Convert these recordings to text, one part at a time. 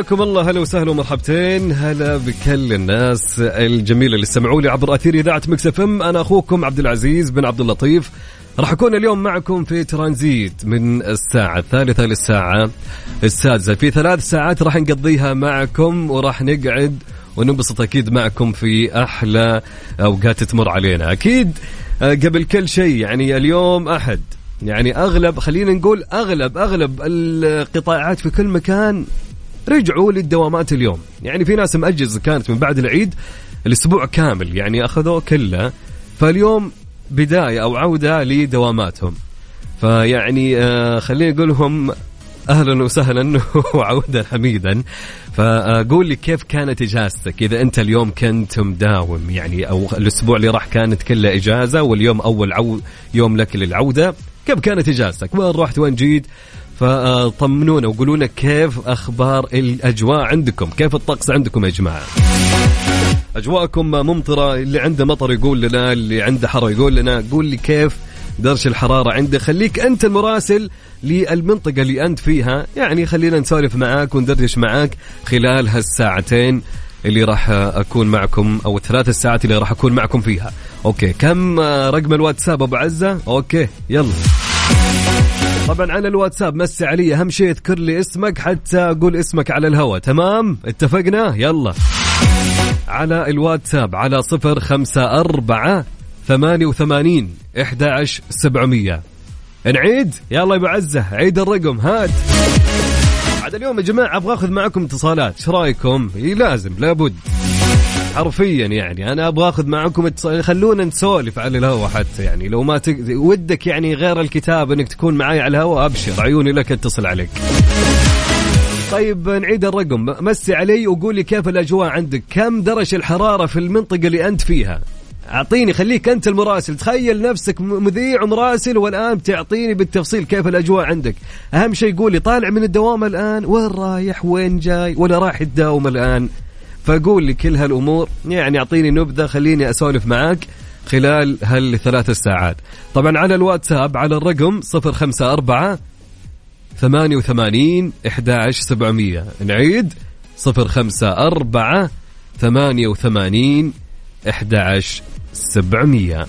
حياكم الله هلا وسهلا ومرحبتين. هلا بكل الناس الجميلة اللي استمعوا لي عبر أثير إذاعة مكس إف إم. أنا أخوكم عبد العزيز بن عبد اللطيف. راح أكون اليوم معكم في ترانزيت من الساعة الثالثة للساعة السادسة. في ثلاث ساعات راح نقضيها معكم وراح نقعد وننبسط أكيد معكم في أحلى أوقات تمر علينا. أكيد آه، قبل كل شيء يعني اليوم أحد يعني أغلب خلينا نقول أغلب أغلب القطاعات في كل مكان رجعوا للدوامات اليوم. يعني في ناس مأجز كانت من بعد العيد الأسبوع كامل يعني أخذوه كله. فاليوم بداية أو عودة لدواماتهم. فيعني آه خليني أقول لهم أهلا وسهلا وعودا حميدا. فقول لي كيف كانت إجازتك إذا أنت اليوم كنت مداوم يعني أو الأسبوع اللي راح كانت كلها إجازة واليوم أول عو يوم لك للعودة كيف كانت إجازتك؟ وين رحت؟ وين جيت؟ فطمنونا وقولوا لنا كيف أخبار الأجواء عندكم؟ كيف الطقس عندكم يا جماعة؟ أجواءكم ممطرة اللي عنده مطر يقول لنا اللي عنده حر يقول لنا قول لي كيف درجة الحرارة عنده. خليك أنت المراسل للمنطقة اللي أنت فيها. يعني خلينا نسولف معاك وندردش معاك خلال هالساعتين اللي راح أكون معكم أو الثلاث الساعات اللي راح أكون معكم فيها. okay كم رقم الواتساب أبو عزة؟ okay يلا. طبعا على الواتساب مسي علي أهم شيء اذكر لي اسمك حتى أقول اسمك على الهواء تمام؟ اتفقنا؟ يلا. على الواتساب على صفر خمسة أربعة ثمانية وثمانين إحدى عشر سبعمية. نعيد؟ يلا يا عزة عيد الرقم هات. عاد اليوم يا جماعة أبغى أخذ معكم اتصالات إيش رأيكم؟ إيه لازم لابد. حرفيا يعني. أنا أبغى أخذ معكم اتصال. خلونا نسولف على الهواء حتى يعني. لو ما تك... ودك يعني غير الكتاب إنك تكون معي على الهواء أبشر. عيوني لك اتصل عليك. طيب نعيد الرقم. مسي علي وقول لي كيف الأجواء عندك؟ كم درجة الحرارة في المنطقة اللي أنت فيها؟ أعطيني خليك أنت المراسل. تخيل نفسك مذيع ومراسل والآن بتعطيني بالتفصيل كيف الأجواء عندك. أهم شيء قولي طالع من الدوام الآن؟ وين رايح؟ وين جاي؟ ولا راح تداوم الآن؟ فقول لي كل هالأمور يعني أعطيني نبذة خليني أسولف معاك خلال هالثلاث ساعات طبعا على الواتساب على الرقم 054 88 11700 نعيد 054 88 11700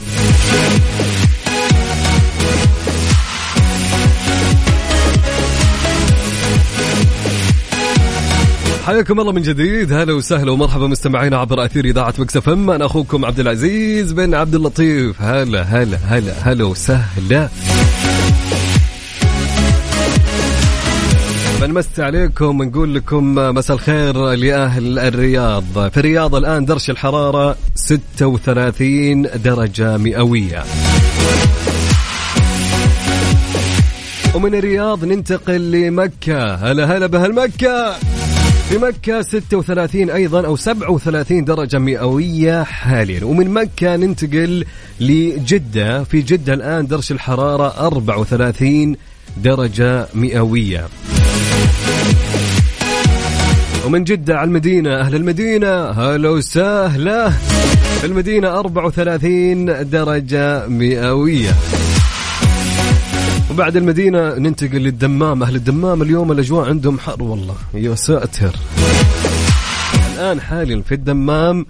حياكم الله من جديد. هلا وسهلا ومرحبا مستمعينا عبر أثير إذاعة مكسف إم. أنا أخوكم عبد العزيز بن عبد اللطيف. هلا هلا هلا هلا وسهلا. بنمس عليكم ونقول لكم مساء الخير لأهل الرياض. في الرياض الآن درجة الحرارة 36 درجة مئوية. ومن الرياض ننتقل لمكة. هلا هلا بهالمكة في مكة 36 أيضا أو 37 درجة مئوية حاليا. ومن مكة ننتقل لجدة. في جدة الآن درجة الحرارة 34 درجة مئوية. ومن جدة على المدينة أهل المدينة هلا وسهلا. المدينة 34 درجة مئوية. وبعد المدينة ننتقل للدمام. أهل الدمام اليوم الأجواء عندهم حر والله. يا ساتر الآن حاليا في الدمام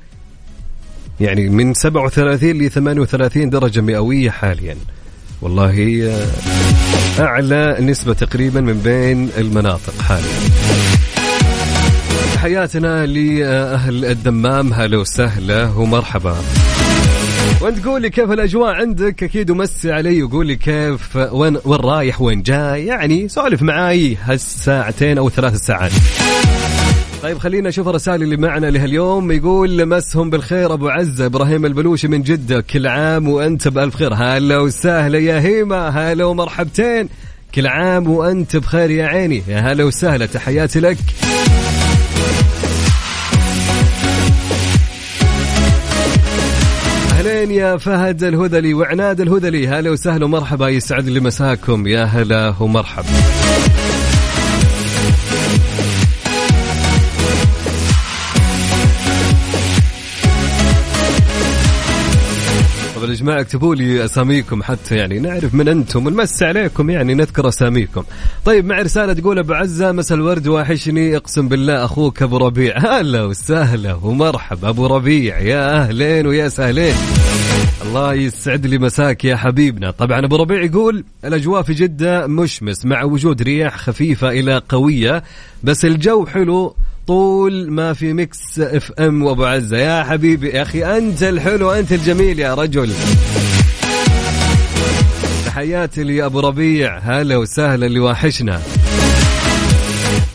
يعني من 37 ل 38 درجة مئوية حاليا. والله آه، أعلى نسبة تقريبا من بين المناطق حاليا. تحياتنا لأهل الدمام هلا وسهلا ومرحبا. وانت قول لي كيف الأجواء عندك؟ أكيد ومسي علي وقول لي كيف وين وين رايح وين جاي؟ يعني سولف معاي هالساعتين أو ثلاث ساعات. طيب خلينا نشوف الرسائل اللي معنا لهاليوم. يقول مسهم بالخير أبو عزة. إبراهيم البلوشي من جدة. كل عام وأنت بألف خير. هلا وسهلا يا هيمه هلا ومرحبتين. كل عام وأنت بخير يا عيني. يا هلا وسهلا. تحياتي لك. اهلين يا فهد الهذلي وعناد الهذلي. هلا وسهلا ومرحبا. يسعد لي مساكم. يا هلا ومرحبا. يا جماعة اكتبوا لي أساميكم حتى يعني نعرف من أنتم ونمس عليكم يعني نذكر أساميكم. طيب مع رسالة تقول أبو عزة مسا الورد واحشني اقسم بالله أخوك أبو ربيع. هلا وسهلا ومرحبا. أبو ربيع يا أهلين ويا سهلين. الله يسعد لي مساك يا حبيبنا. طبعا أبو ربيع يقول الأجواء في جدة مشمس مع وجود رياح خفيفة إلى قوية بس الجو حلو طول ما في ميكس إف إم. وأبو عزة يا حبيبي يا أخي أنت الحلو أنت الجميل يا رجل. تحياتي لابو ربيع. هلا وسهلا اللي واحشنا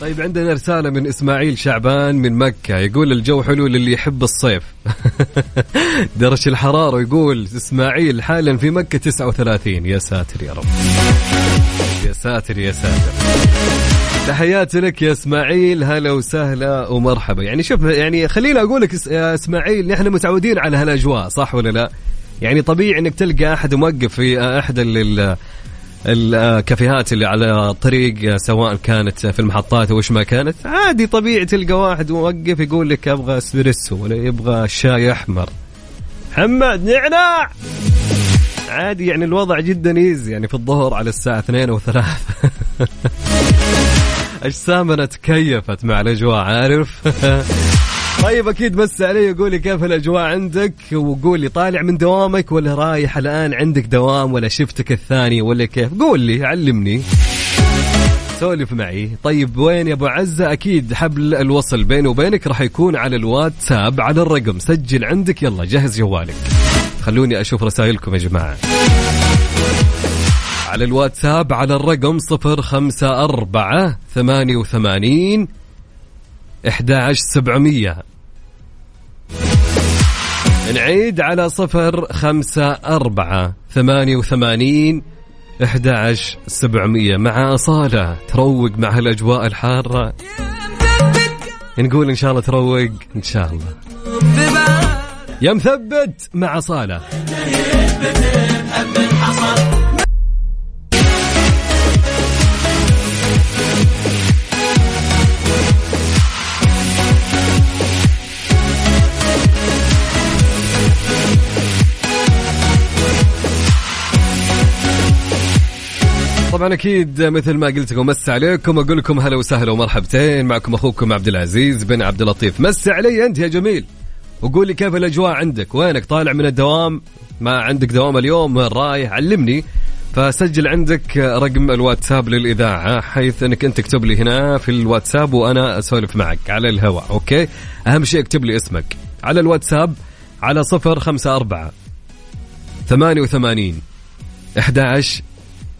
طيب عندنا رسالة من إسماعيل شعبان من مكة يقول الجو حلو للي يحب الصيف. درجة الحرارة يقول إسماعيل حالا في مكة 39 يا ساتر يا رب. يا ساتر يا ساتر. تحياتي لك يا إسماعيل هلا وسهلا ومرحبا. يعني شوف يعني خليني أقول لك يا إسماعيل نحن متعودين على هالأجواء صح ولا لا؟ يعني طبيعي إنك تلقى أحد موقف في أحد ال- ال- الكافيهات اللي على الطريق سواء كانت في المحطات أو وش ما كانت عادي طبيعي تلقى واحد موقف يقول لك أبغى أسبريسو ولا يبغى شاي أحمر. محمد نعناع! عادي يعني الوضع جدا ايزي يعني في الظهر على الساعة اثنين أو ثلاث أجسامنا تكيفت مع الأجواء عارف؟ طيب أكيد مس علي قولي كيف الأجواء عندك؟ وقولي طالع من دوامك ولا رايح الآن عندك دوام ولا شفتك الثاني ولا كيف؟ قول لي علمني. سولف معي. طيب وين يا أبو عزة؟ أكيد حبل الوصل بيني وبينك راح يكون على الواتساب على الرقم. سجل عندك يلا جهز جوالك. خلوني أشوف رسائلكم يا جماعة. على الواتساب على الرقم صفر خمسة أربعة ثمانية وثمانين إحدى عشر سبعمية. نعيد على صفر خمسة أربعة ثمانية وثمانين إحدى عشر سبعمية. مع أصالة تروق مع هالأجواء الحارة. نقول إن شاء الله تروق إن شاء الله. يا مثبت مع صالة طبعا أكيد مثل ما قلت لكم مس عليكم. أقول لكم هلا وسهلا ومرحبتين معكم أخوكم عبد العزيز بن عبد اللطيف. مس علي أنت يا جميل. وقول لي كيف الأجواء عندك؟ وينك؟ طالع من الدوام؟ ما عندك دوام اليوم؟ وين رايح؟ علمني. فسجل عندك رقم الواتساب للإذاعة حيث أنك أنت تكتب لي هنا في الواتساب وأنا أسولف معك على الهواء okay؟ أهم شيء اكتب لي اسمك. على الواتساب على صفر خمسة أربعة ثمانية وثمانين أحد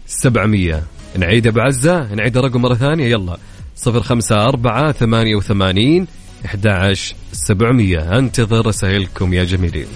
سبعمية. نعيد أبو عزة نعيد الرقم مرة ثانية. يلا صفر خمسة أربعة ثمانية وثمانين أحد عشر سبعمية. أنتظر رسائلكم يا جميلين.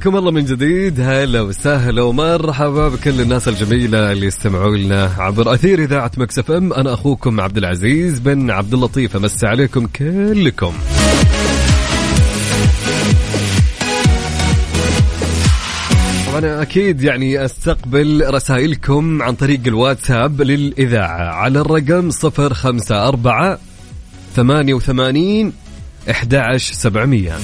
حياكم الله من جديد. هلا وسهلا ومرحبا بكل الناس الجميلة اللي يستمعوا لنا عبر أثير إذاعة مكسف إم. أنا أخوكم عبد العزيز بن عبد اللطيف. امسي عليكم كلكم. طبعا أكيد يعني أستقبل رسائلكم عن طريق الواتساب للإذاعة على الرقم 054 88 11700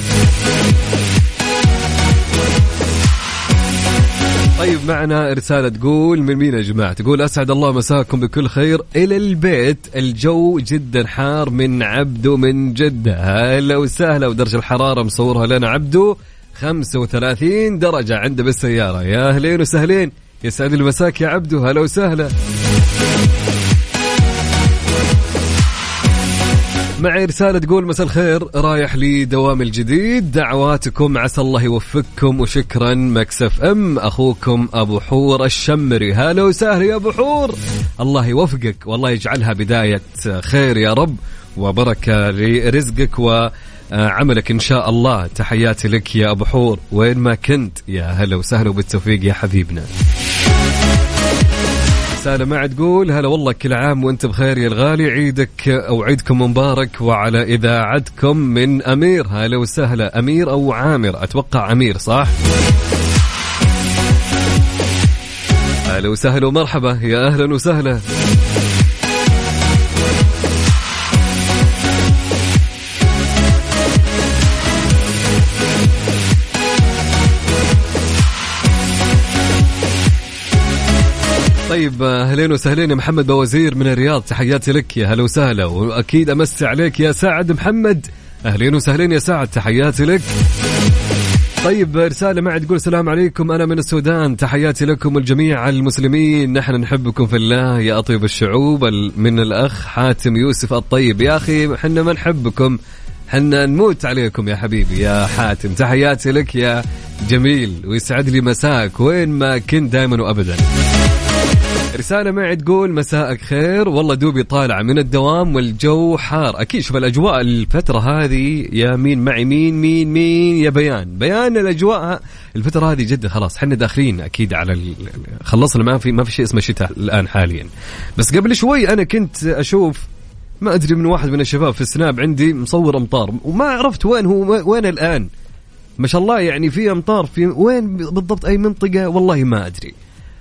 طيب معنا رسالة تقول من مين يا جماعة؟ تقول أسعد الله مساكم بكل خير إلى البيت. الجو جدا حار من عبدو من جدة. هلا وسهلا ودرجة الحرارة مصورها لنا عبدو. 35 درجة عنده بالسيارة. يا أهلين وسهلين. يسعد المساك يا عبدو. هلا وسهلا. معي رسالة تقول مساء الخير رايح لدوام الجديد. دعواتكم عسى الله يوفقكم وشكرا. مكسف ام أخوكم أبو حور الشمري. هلا وسهلا يا أبو حور. الله يوفقك والله يجعلها بداية خير يا رب وبركة لرزقك وعملك إن شاء الله. تحياتي لك يا أبو حور. وين ما كنت يا هلا وسهلا وبالتوفيق يا حبيبنا. رسالة مع تقول هلا والله كل عام وأنت بخير يا الغالي عيدك أو عيدكم مبارك وعلى اذاعتكم من أمير. هلا وسهلا أمير أو عامر؟ أتوقع أمير صح؟ هلا وسهلا ومرحبا يا أهلا وسهلا. طيب أهلين وسهلين يا محمد بوزير من الرياض تحياتي لك يا هلا وسهلا وأكيد أمسي عليك يا سعد محمد. أهلين وسهلين يا سعد تحياتي لك. طيب رسالة معي تقول السلام عليكم أنا من السودان تحياتي لكم الجميع المسلمين. نحن نحبكم في الله يا أطيب الشعوب من الأخ حاتم يوسف الطيب. يا أخي حنا ما نحبكم حنا نموت عليكم يا حبيبي يا حاتم. تحياتي لك يا جميل ويسعد لي مساك وين ما كنت دائما وأبدا. رسالة معي تقول مساءك خير. والله دوبي طالع من الدوام والجو حار. أكيد شوف الأجواء الفترة هذه يا مين معي مين مين مين يا بيان. بيان الأجواء الفترة هذه جدا خلاص. حنا داخلين أكيد على ال... خلصنا ما في ما في شيء اسمه شتاء الآن حاليا. بس قبل شوي أنا كنت أشوف ما أدري من واحد من الشباب في السناب عندي مصور أمطار. وما عرفت وين هو وين الآن. ما شاء الله يعني في أمطار في وين بالضبط أي منطقة؟ والله ما أدري.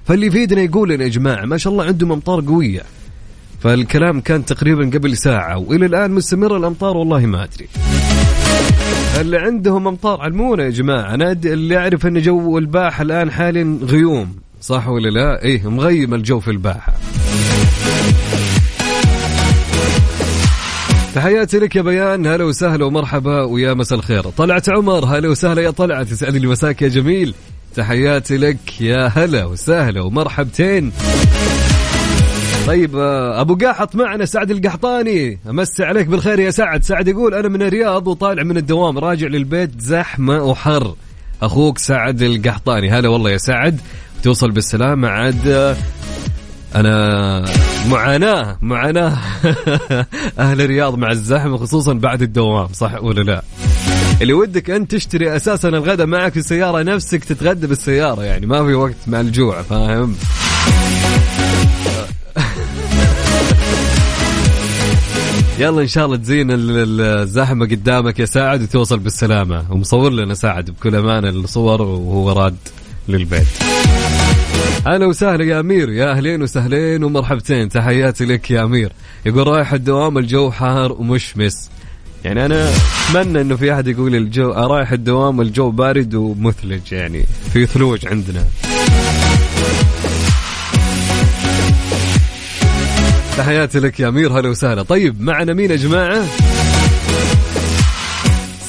فاللي يفيدنا يقول يا جماعة ما شاء الله عندهم أمطار قوية. فالكلام كان تقريبا قبل ساعة وإلى الآن مستمره الأمطار والله ما أدري. اللي عندهم أمطار علمونا يا جماعة أنا اللي أعرف أن جو الباحة الآن حاليا غيوم صح ولا لا؟ إيه مغيم الجو في الباحة. تحياتي لك يا بيان هلا وسهلا ومرحبا ويا مساء الخير. طلعت عمر هلا وسهلا يا طلعت يسعد لي مساك يا جميل. تحياتي لك يا هلا وسهلا ومرحبتين. طيب أبو قاحط معنا سعد القحطاني. امسي عليك بالخير يا سعد. سعد يقول أنا من الرياض وطالع من الدوام راجع للبيت زحمة وحر. أخوك سعد القحطاني. هلا والله يا سعد. توصل بالسلامه عاد أنا معاناة معاناة. أهل الرياض مع الزحمة خصوصا بعد الدوام صح ولا لا؟ اللي ودك انت تشتري أساسا الغداء معك في السيارة نفسك تتغدى بالسيارة يعني ما في وقت مع الجوع فاهم؟ يلا إن شاء الله تزين الزحمة قدامك يا سعد وتوصل بالسلامة ومصور لنا سعد بكل امانه الصور وهو راد للبيت. أهلا وسهلا يا أمير يا أهلين وسهلين ومرحبتين تحياتي لك يا أمير. يقول رايح الدوام الجو حار ومشمس. يعني أنا أتمنى إنه في أحد يقول الجو رايح الدوام والجو بارد ومثلج يعني في ثلوج عندنا. تحياتي لك يا أمير هلا وسهلا. طيب معنا مين يا جماعة؟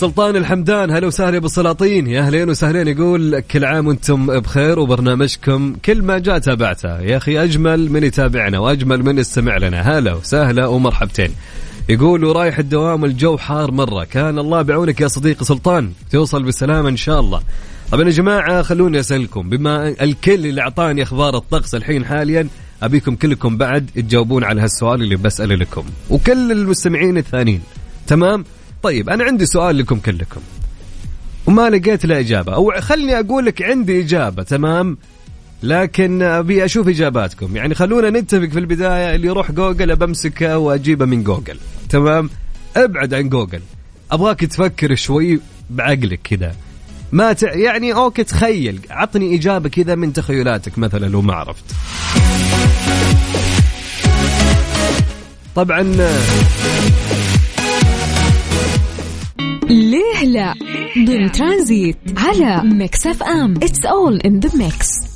سلطان الحمدان هلا وسهلا يا أبو سلاطين يا أهلين وسهلين يقول كل عام وأنتم بخير وبرنامجكم كل ما جاء تابعته. يا أخي أجمل من يتابعنا وأجمل من يستمع لنا. هلا وسهلا ومرحبتين. يقول ورايح الدوام الجو حار مرة. كان الله بعونك يا صديقي سلطان. توصل بالسلامة إن شاء الله. طبعا يا جماعة خلوني أسألكم. بما الكل اللي أعطاني أخبار الطقس الحين حاليا أبيكم كلكم بعد تجاوبون على هالسؤال اللي بسأله لكم. وكل المستمعين الثانيين. تمام؟ طيب أنا عندي سؤال لكم كلكم. وما لقيت له إجابة. أو خلني أقول لك عندي إجابة. تمام؟ لكن أبي أشوف إجاباتكم. يعني خلونا نتفق في البداية اللي يروح جوجل بمسكه وأجيبه من جوجل. تمام؟ ابعد عن جوجل. أبغاك تفكر شوي بعقلك كذا. ما ت... يعني okay تخيل. عطني إجابة كذا من تخيلاتك مثلا لو ما عرفت. طبعا ليه لا؟ ضمن ترانزيت على ميكس أف أم. It's all in the mix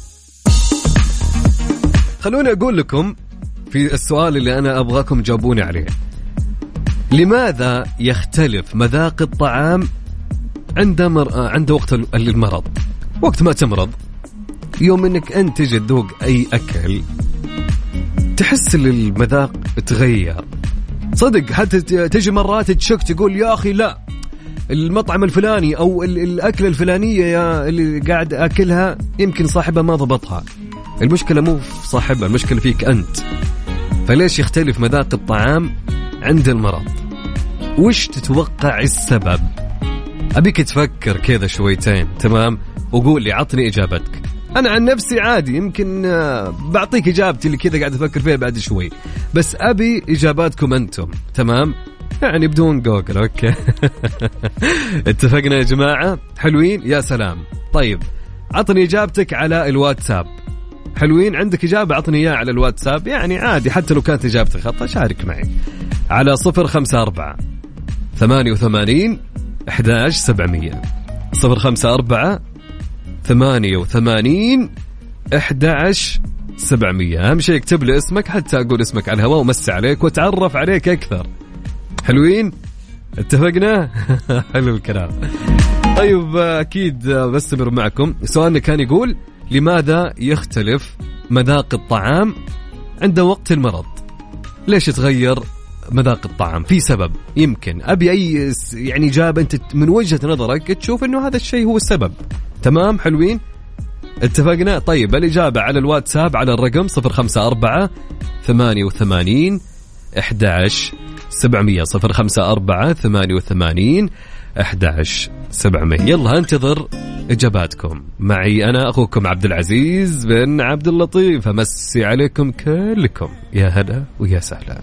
خلوني أقول لكم في السؤال اللي أنا أبغاكم تجاوبوني عليه. لماذا يختلف مذاق الطعام عند مر... عند وقت المرض؟ وقت ما تمرض. يوم إنك أنت تجي تذوق أي أكل تحس إن المذاق تغير. صدق حتى تجي مرات تشك تقول يا أخي لا المطعم الفلاني أو ال- الأكلة الفلانية يا اللي قاعد أكلها يمكن صاحبها ما ضبطها. المشكلة مو في صاحبها المشكلة فيك أنت. فليش يختلف مذاق الطعام عند المرض؟ وش تتوقع السبب؟ أبيك تفكر كذا شويتين تمام؟ وقول لي عطني إجابتك. أنا عن نفسي عادي يمكن آه، بعطيك إجابتي اللي كذا قاعد أفكر فيها بعد شوي. بس أبي إجاباتكم أنتم تمام؟ يعني بدون جوجل okay؟ اتفقنا يا جماعة؟ حلوين؟ يا سلام. طيب عطني إجابتك على الواتساب. حلوين. عندك إجابة؟ عطني إياها على الواتساب. يعني عادي حتى لو كانت اجابتك خطا شارك معي. على صفر خمسة أربعة ثمانية وثمانين أحداش سبعمية. صفر خمسة أربعة ثمانية وثمانين أحداش سبعمية. أهم شيء اكتب لي اسمك حتى أقول اسمك على الهواء ومسي عليك وأتعرف عليك أكثر. حلوين؟ اتفقنا؟ حلو الكلام. طيب أكيد بستمر معكم. سؤالنا كان يقول لماذا يختلف مذاق الطعام عند وقت المرض؟ ليش يتغير مذاق الطعام؟ في سبب. يمكن. أبي أي يعني اجابه أنت من وجهة نظرك تشوف إنه هذا الشيء هو السبب. تمام؟ حلوين؟ اتفقنا؟ طيب الإجابة على الواتساب على الرقم 054 88 11 700 054 88 11 700 يلا انتظر إجاباتكم. معي أنا أخوكم عبد العزيز بن عبد اللطيف. أمسي عليكم كلكم. يا هلا ويا سهلا.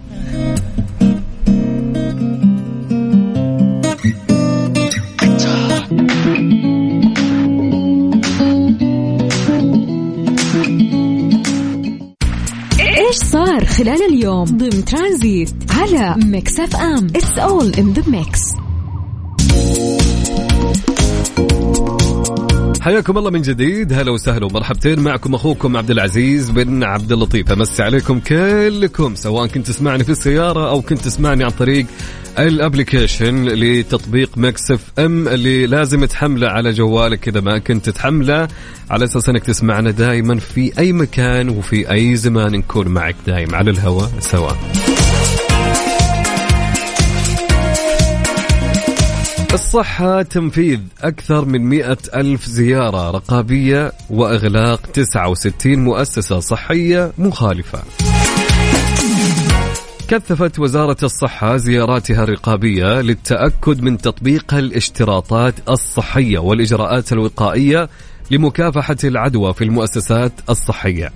إيش صار خلال اليوم؟ ضمن ترانزيت على Mix FM. It's all in the mix حياكم الله من جديد. هلا وسهلا ومرحبتين معكم أخوكم عبد العزيز بن عبد اللطيف. امسي عليكم كلكم سواء كنت تسمعني في السيارة أو كنت تسمعني عن طريق ال application لتطبيق Mix FM اللي لازم تحمله على جوالك إذا ما كنت تحمله. على أساس إنك تسمعنا دائما في أي مكان وفي أي زمان نكون معك دائما على الهواء سوا. الصحة تنفيذ أكثر من مئة ألف زيارة رقابية وإغلاق 69 مؤسسة صحية مخالفة. كثفت وزارة الصحة زياراتها الرقابية للتأكد من تطبيق الاشتراطات الصحية والإجراءات الوقائية لمكافحة العدوى في المؤسسات الصحية.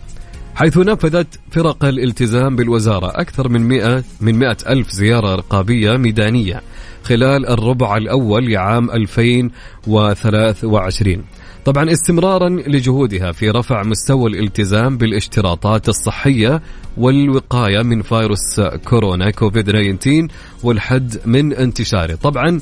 حيث نفذت فرق الالتزام بالوزارة أكثر من 100 من 100 ألف زيارة رقابية ميدانية. خلال الربع الأول لعام 2023 طبعا استمرارا لجهودها في رفع مستوى الالتزام بالاشتراطات الصحية والوقاية من فيروس كورونا كوفيد 19 والحد من انتشاره. طبعا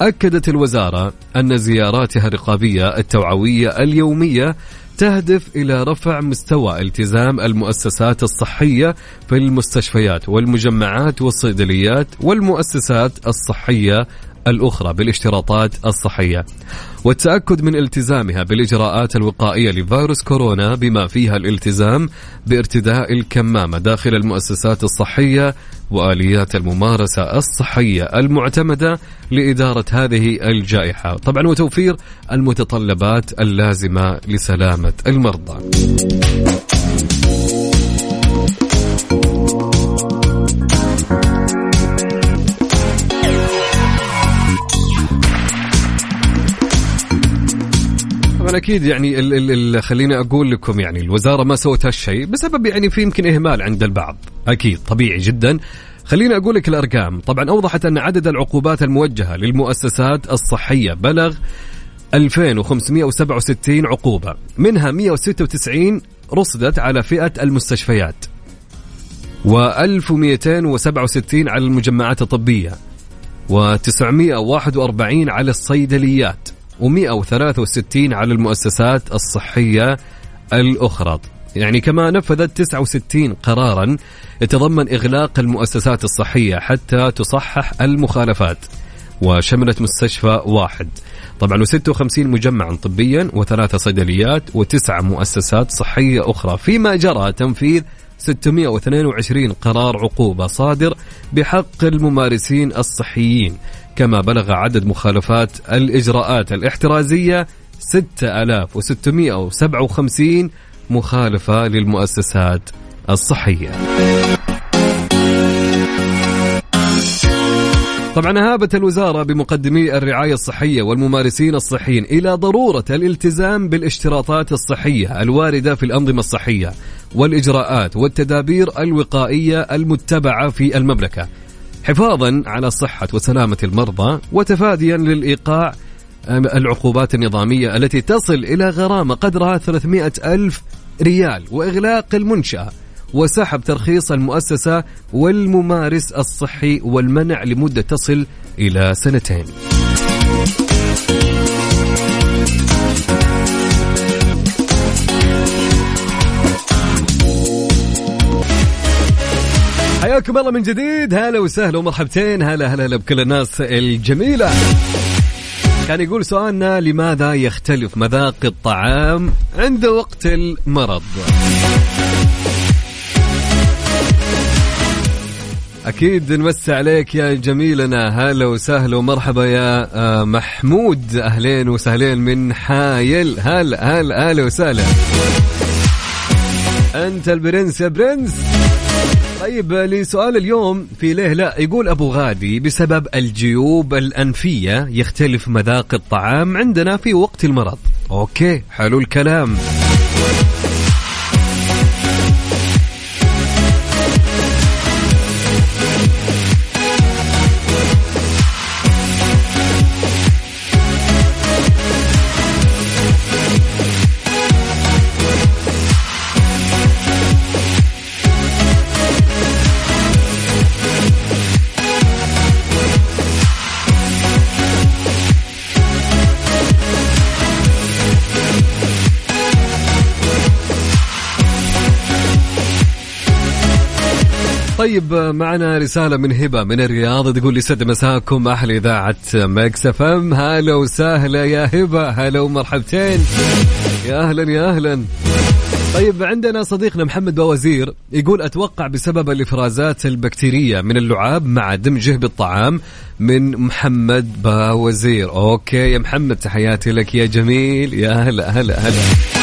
أكدت الوزارة أن زياراتها الرقابية التوعوية اليومية تهدف إلى رفع مستوى التزام المؤسسات الصحية في المستشفيات والمجمعات والصيدليات والمؤسسات الصحية الأخرى بالاشتراطات الصحية والتأكد من التزامها بالإجراءات الوقائية لفيروس كورونا بما فيها الالتزام بارتداء الكمامة داخل المؤسسات الصحية وآليات الممارسة الصحية المعتمدة لإدارة هذه الجائحة. طبعا وتوفير المتطلبات اللازمة لسلامة المرضى. طبعا أكيد يعني ال ال ال خليني أقول لكم يعني الوزارة ما سوت هالشيء بسبب يعني في يمكن إهمال عند البعض. أكيد طبيعي جدا. خليني أقول لك الأرقام. طبعا أوضحت أن عدد العقوبات الموجهة للمؤسسات الصحية بلغ 2567 عقوبة منها 196 رصدت على فئة المستشفيات و1267 على المجمعات الطبية و941 على الصيدليات. و163 على المؤسسات الصحية الأخرى. يعني كما نفذت 69 قرارا يتضمن إغلاق المؤسسات الصحية حتى تصحح المخالفات وشملت مستشفى واحد. طبعا و56 مجمعا طبيا وثلاثة صيدليات وتسعة مؤسسات صحية أخرى. فيما جرى تنفيذ 622 قرار عقوبة صادر بحق الممارسين الصحيين. كما بلغ عدد مخالفات الإجراءات الاحترازية 6657 مخالفة للمؤسسات الصحية. طبعا هابت الوزارة بمقدمي الرعاية الصحية والممارسين الصحيين إلى ضرورة الالتزام بالاشتراطات الصحية الواردة في الأنظمة الصحية والإجراءات والتدابير الوقائية المتبعة في المملكة. حفاظا على صحة وسلامة المرضى وتفاديا للإيقاع العقوبات النظامية التي تصل إلى غرامة قدرها 300 ألف ريال وإغلاق المنشأة وسحب ترخيص المؤسسة والممارس الصحي والمنع لمدة تصل إلى سنتين. حياكم الله من جديد. هلا وسهلا ومرحبتين. هلا هلا هلا بكل الناس الجميلة. كان يقول سؤالنا لماذا يختلف مذاق الطعام عند وقت المرض؟ أكيد نمسي عليك يا جميلنا. هلا وسهلا ومرحبا يا آه، محمود. أهلين وسهلين من حايل. هلا هلا هلا وسهلا. أنت البرنس يا برنس. طيب لسؤال اليوم في ليه لا. يقول أبو غادي بسبب الجيوب الأنفية يختلف مذاق الطعام عندنا في وقت المرض. أوكي حلو الكلام. طيب معنا رسالة من هبة من الرياض تقول لي يسعد مساكم أحلى إذاعة Mix FM. هلا وسهلا يا هبة هلا ومرحبتين. يا أهلا يا أهلا. طيب عندنا صديقنا محمد بوزير يقول أتوقع بسبب الإفرازات البكتيرية من اللعاب مع دمجه بالطعام من محمد باوزير أوكي يا محمد تحياتي لك يا جميل. يا هلا هلا هلا.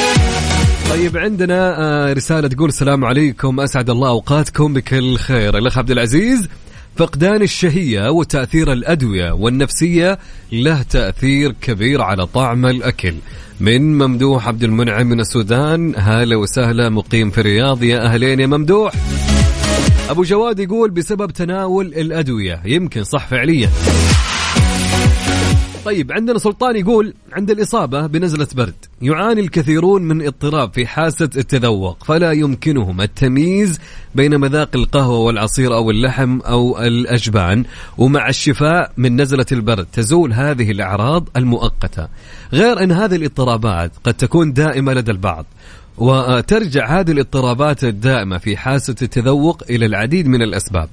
طيب عندنا آه، رسالة تقول السلام عليكم أسعد الله أوقاتكم بكل خير. الأخ عبد العزيز فقدان الشهية وتأثير الأدوية والنفسية له تأثير كبير على طعم الأكل. من ممدوح عبد المنعم من السودان هلا وسهلا مقيم في الرياض يا أهلين يا ممدوح. أبو جواد يقول بسبب تناول الأدوية يمكن صح فعليا. طيب عندنا سلطان يقول عند الإصابة بنزلة برد يعاني الكثيرون من اضطراب في حاسة التذوق فلا يمكنهم التمييز بين مذاق القهوة والعصير أو اللحم أو الأجبان ومع الشفاء من نزلة البرد تزول هذه الأعراض المؤقتة. غير أن هذه الاضطرابات قد تكون دائمة لدى البعض وترجع هذه الاضطرابات الدائمة في حاسة التذوق إلى العديد من الأسباب.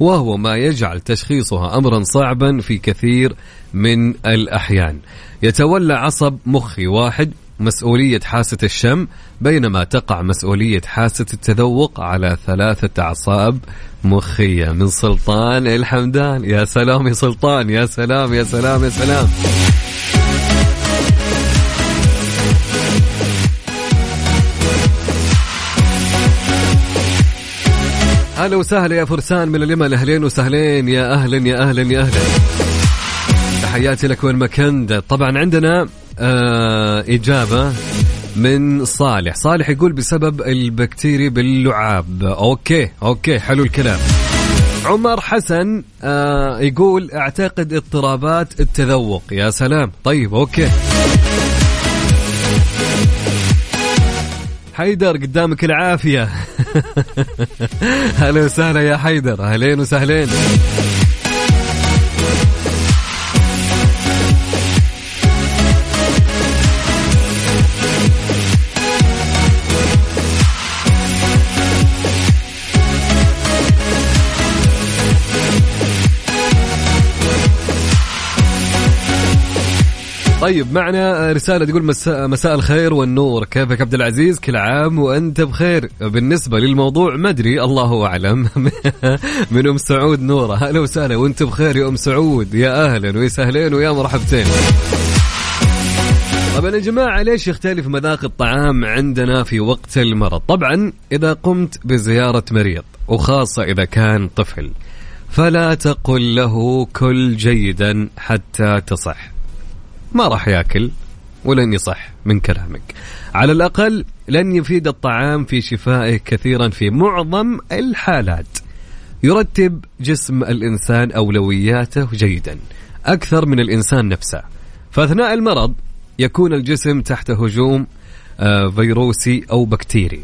وهو ما يجعل تشخيصها أمرا صعبا في كثير من الأحيان. يتولى عصب مخي واحد مسؤولية حاسة الشم بينما تقع مسؤولية حاسة التذوق على ثلاثة أعصاب مخية. من سلطان الحمدان. يا سلام يا سلطان يا سلام يا سلام يا سلام. هلا وسهلا يا فرسان من اليمن. أهلين وسهلين. يا أهلا يا أهلا يا أهلا. تحياتي لك وين ما كنت. طبعا عندنا آه إجابة من صالح. صالح يقول بسبب البكتيريا باللعاب. أوكي أوكي حلو الكلام. عمر حسن آه يقول أعتقد اضطرابات التذوق. يا سلام. طيب أوكي. حيدر قدامك العافية. هلا وسهلا يا حيدر. أهلين وسهلين. طيب معنا رسالة تقول مساء, مساء الخير والنور. كيفك عبد العزيز؟ كل عام وأنت بخير. بالنسبة للموضوع ما أدري. الله أعلم. من أم سعود نورة. هلا وسهلا. وأنت بخير يا أم سعود. يا أهلا وسهلين ويا مرحبتين. طبعا يا جماعة ليش يختلف مذاق الطعام عندنا في وقت المرض؟ طبعا إذا قمت بزيارة مريض وخاصة إذا كان طفل فلا تقل له كل جيدا حتى تصح. ما راح ياكل ولن يصح من كلامك. على الأقل لن يفيد الطعام في شفائه كثيرا في معظم الحالات. يرتب جسم الإنسان أولوياته جيدا أكثر من الإنسان نفسه. فأثناء المرض يكون الجسم تحت هجوم آه، فيروسي أو بكتيري.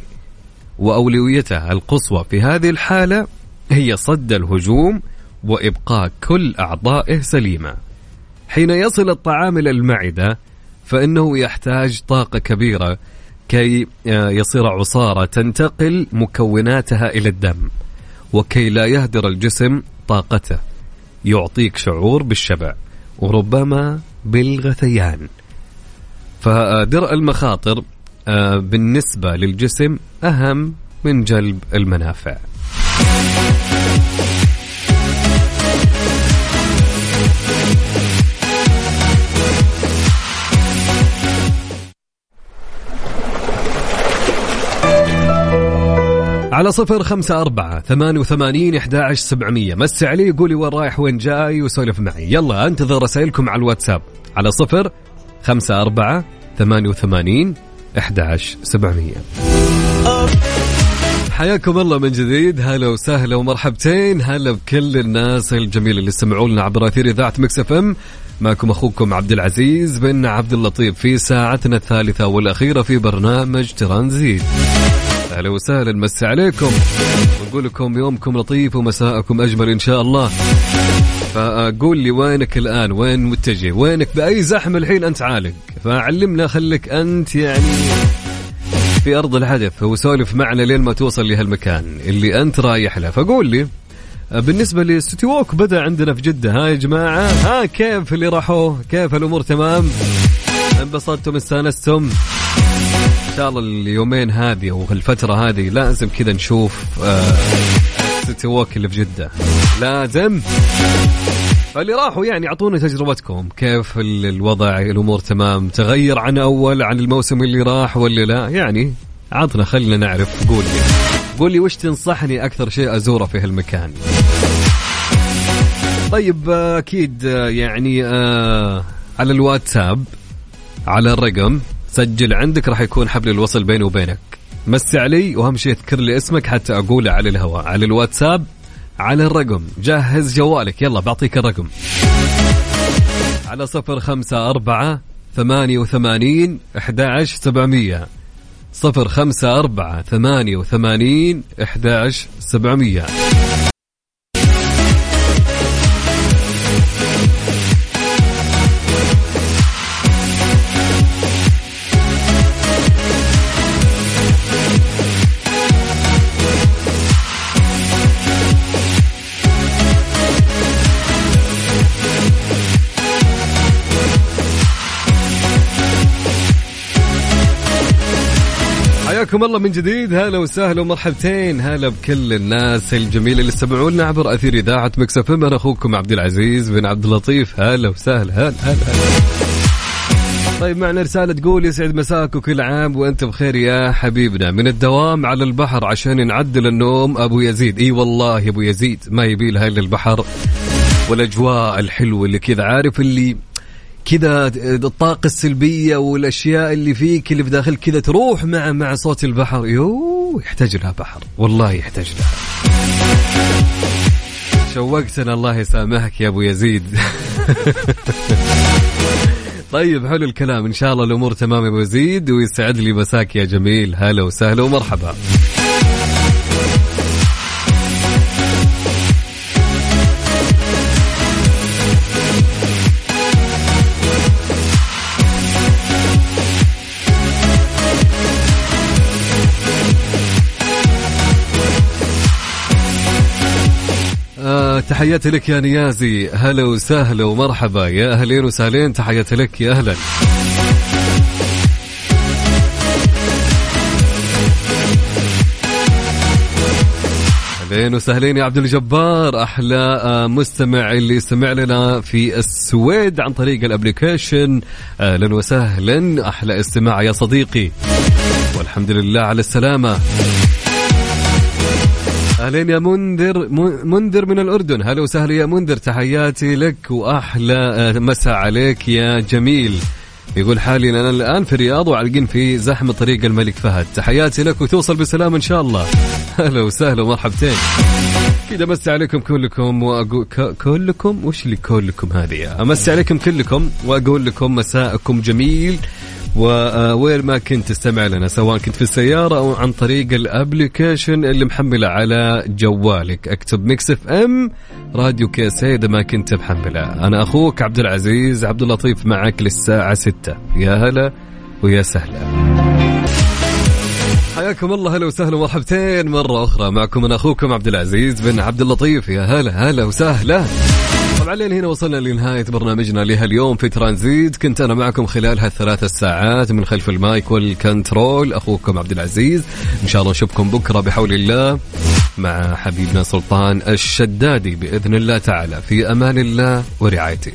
وأولويته القصوى في هذه الحالة هي صد الهجوم وإبقاء كل أعضائه سليمة. حين يصل الطعام إلى المعدة فإنه يحتاج طاقة كبيرة كي آه، يصير عصارة تنتقل مكوناتها إلى الدم وكي لا يهدر الجسم طاقته. يعطيك شعور بالشبع وربما بالغثيان. فدرء المخاطر آه، بالنسبة للجسم أهم من جلب المنافع. على صفر خمسة أربعة ثمانية وثمانين إحدى سبعمية. مس علي قولي وين رايح وين جاي وسولف معي. يلا أنتظر رسائلكم على الواتساب. على صفر خمسة أربعة ثمانية وثمانين إحدى سبعمية. حياكم الله من جديد. هلا وسهلا ومرحبتين. هلا بكل الناس الجميله اللي استمعوا لنا عبر أثير إذاعة Mix FM. معكم أخوكم عبد العزيز بن عبد اللطيف في ساعتنا الثالثة والأخيرة في برنامج ترانزيت. أهلا وسهلا. مسي عليكم. ونقول لكم يومكم لطيف ومساءكم أجمل إن شاء الله. فقول لي وينك الآن؟ وين متجه؟ وينك بأي زحمه الحين أنت عالق؟ فعلمنا خليك أنت يعني في أرض الحدث وسولف معنا لين ما توصل لهالمكان اللي أنت رايح له. فقول لي بالنسبة للسيتي ووك بدأ عندنا في جدة. ها يا جماعة ها كيف اللي راحوا؟ كيف الأمور؟ تمام؟ انبسطتم؟ استانستم؟ ان شاء الله اليومين هذه والفترة هذه لازم كذا نشوف آه سيتي ووك اللي في جدة. لازم. فاللي راحوا يعني اعطونا تجربتكم. كيف ال- الوضع الأمور تمام؟ تغير عن أول عن الموسم اللي راح ولا لا؟ يعني عطنا خلينا نعرف. قول لي. قول لي وش تنصحني أكثر شيء أزوره في هالمكان؟ طيب آه، أكيد آه، يعني آه على الواتساب على الرقم سجل عندك راح يكون حبل الوصل بيني وبينك. مسي علي وأهم شيء اذكر لي اسمك حتى أقوله على الهواء. على الواتساب على الرقم. جهز جوالك. يلا بعطيك الرقم. على صفر خمسة أربعة ثمانية وثمانين أحداش سبعمية. صفر خمسة أربعة ثمانية وثمانين أحداش سبعمية. حياكم الله من جديد. هلا وسهلا ومرحبتين. هلا بكل الناس الجميله اللي يستمعونا عبر أثير إذاعة Mix FM أنا أخوكم عبد العزيز بن عبد اللطيف. هلا وسهلا هلا هلا, هلا. طيب معنا رسالة تقول يسعد مساك وكل عام وأنت بخير يا حبيبنا. من الدوام على البحر عشان نعدل النوم أبو يزيد. إي والله يا أبو يزيد ما يبي لها إلا البحر والأجواء الحلوة اللي كذا. عارف اللي كذا الطاقة السلبية والأشياء اللي فيك اللي في داخل كذا تروح مع مع صوت البحر. يو يحتاج لها بحر. والله يحتاج لها. شوقتنا الله يسامحك يا أبو يزيد. طيب حلو الكلام. إن شاء الله الأمور تمام يا أبو يزيد ويسعد لي مساك يا جميل. هلا وسهلا ومرحبا. تحياتي لك يا نيازي. هلا وسهلا ومرحبا. يا أهلين وسهلين تحياتي لك يا أهلا. أهلين وسهلين يا عبد الجبار. أحلى آه، مستمع اللي يستمع لنا في السويد عن طريق الابلكيشن أهلا وسهلا. أحلى استماع يا صديقي. والحمد لله على السلامة. أهلين يا منذر منذر من الأردن. هلا وسهلا يا منذر تحياتي لك وأحلى آه، مساء عليك يا جميل. يقول حالي أنا الآن في الرياض وعالقين في زحمة طريق الملك فهد. تحياتي لك وتوصل بسلام إن شاء الله. هلا وسهلا ومرحبتين. كذا أمسي عليكم كلكم واقول كلكم؟ وش اللي كلكم هذه أمسي عليكم كلكم وأقول لكم مساءكم جميل. ووين ما كنت تستمع لنا سواء كنت في السيارة أو عن طريق ال application اللي محمله على جوالك. اكتب Mix FM Radio KSA إذا ما كنت محمله. أنا أخوك عبد العزيز عبد اللطيف معك للساعة ستة. يا هلا ويا سهلا. حياكم الله هلا وسهلا. ومرحبتين مرة أخرى معكم أنا أخوكم عبد العزيز بن عبد اللطيف. يا هلا هلا وسهلا. طبعا لين هنا وصلنا لنهاية برنامجنا لهاليوم في ترانزيت. كنت أنا معكم خلال هالثلاث ساعات من خلف ال mic وال control. أخوكم عبد العزيز إن شاء الله نشوفكم بكرة بحول الله مع حبيبنا سلطان الشدادي بإذن الله تعالى. في أمان الله ورعايته.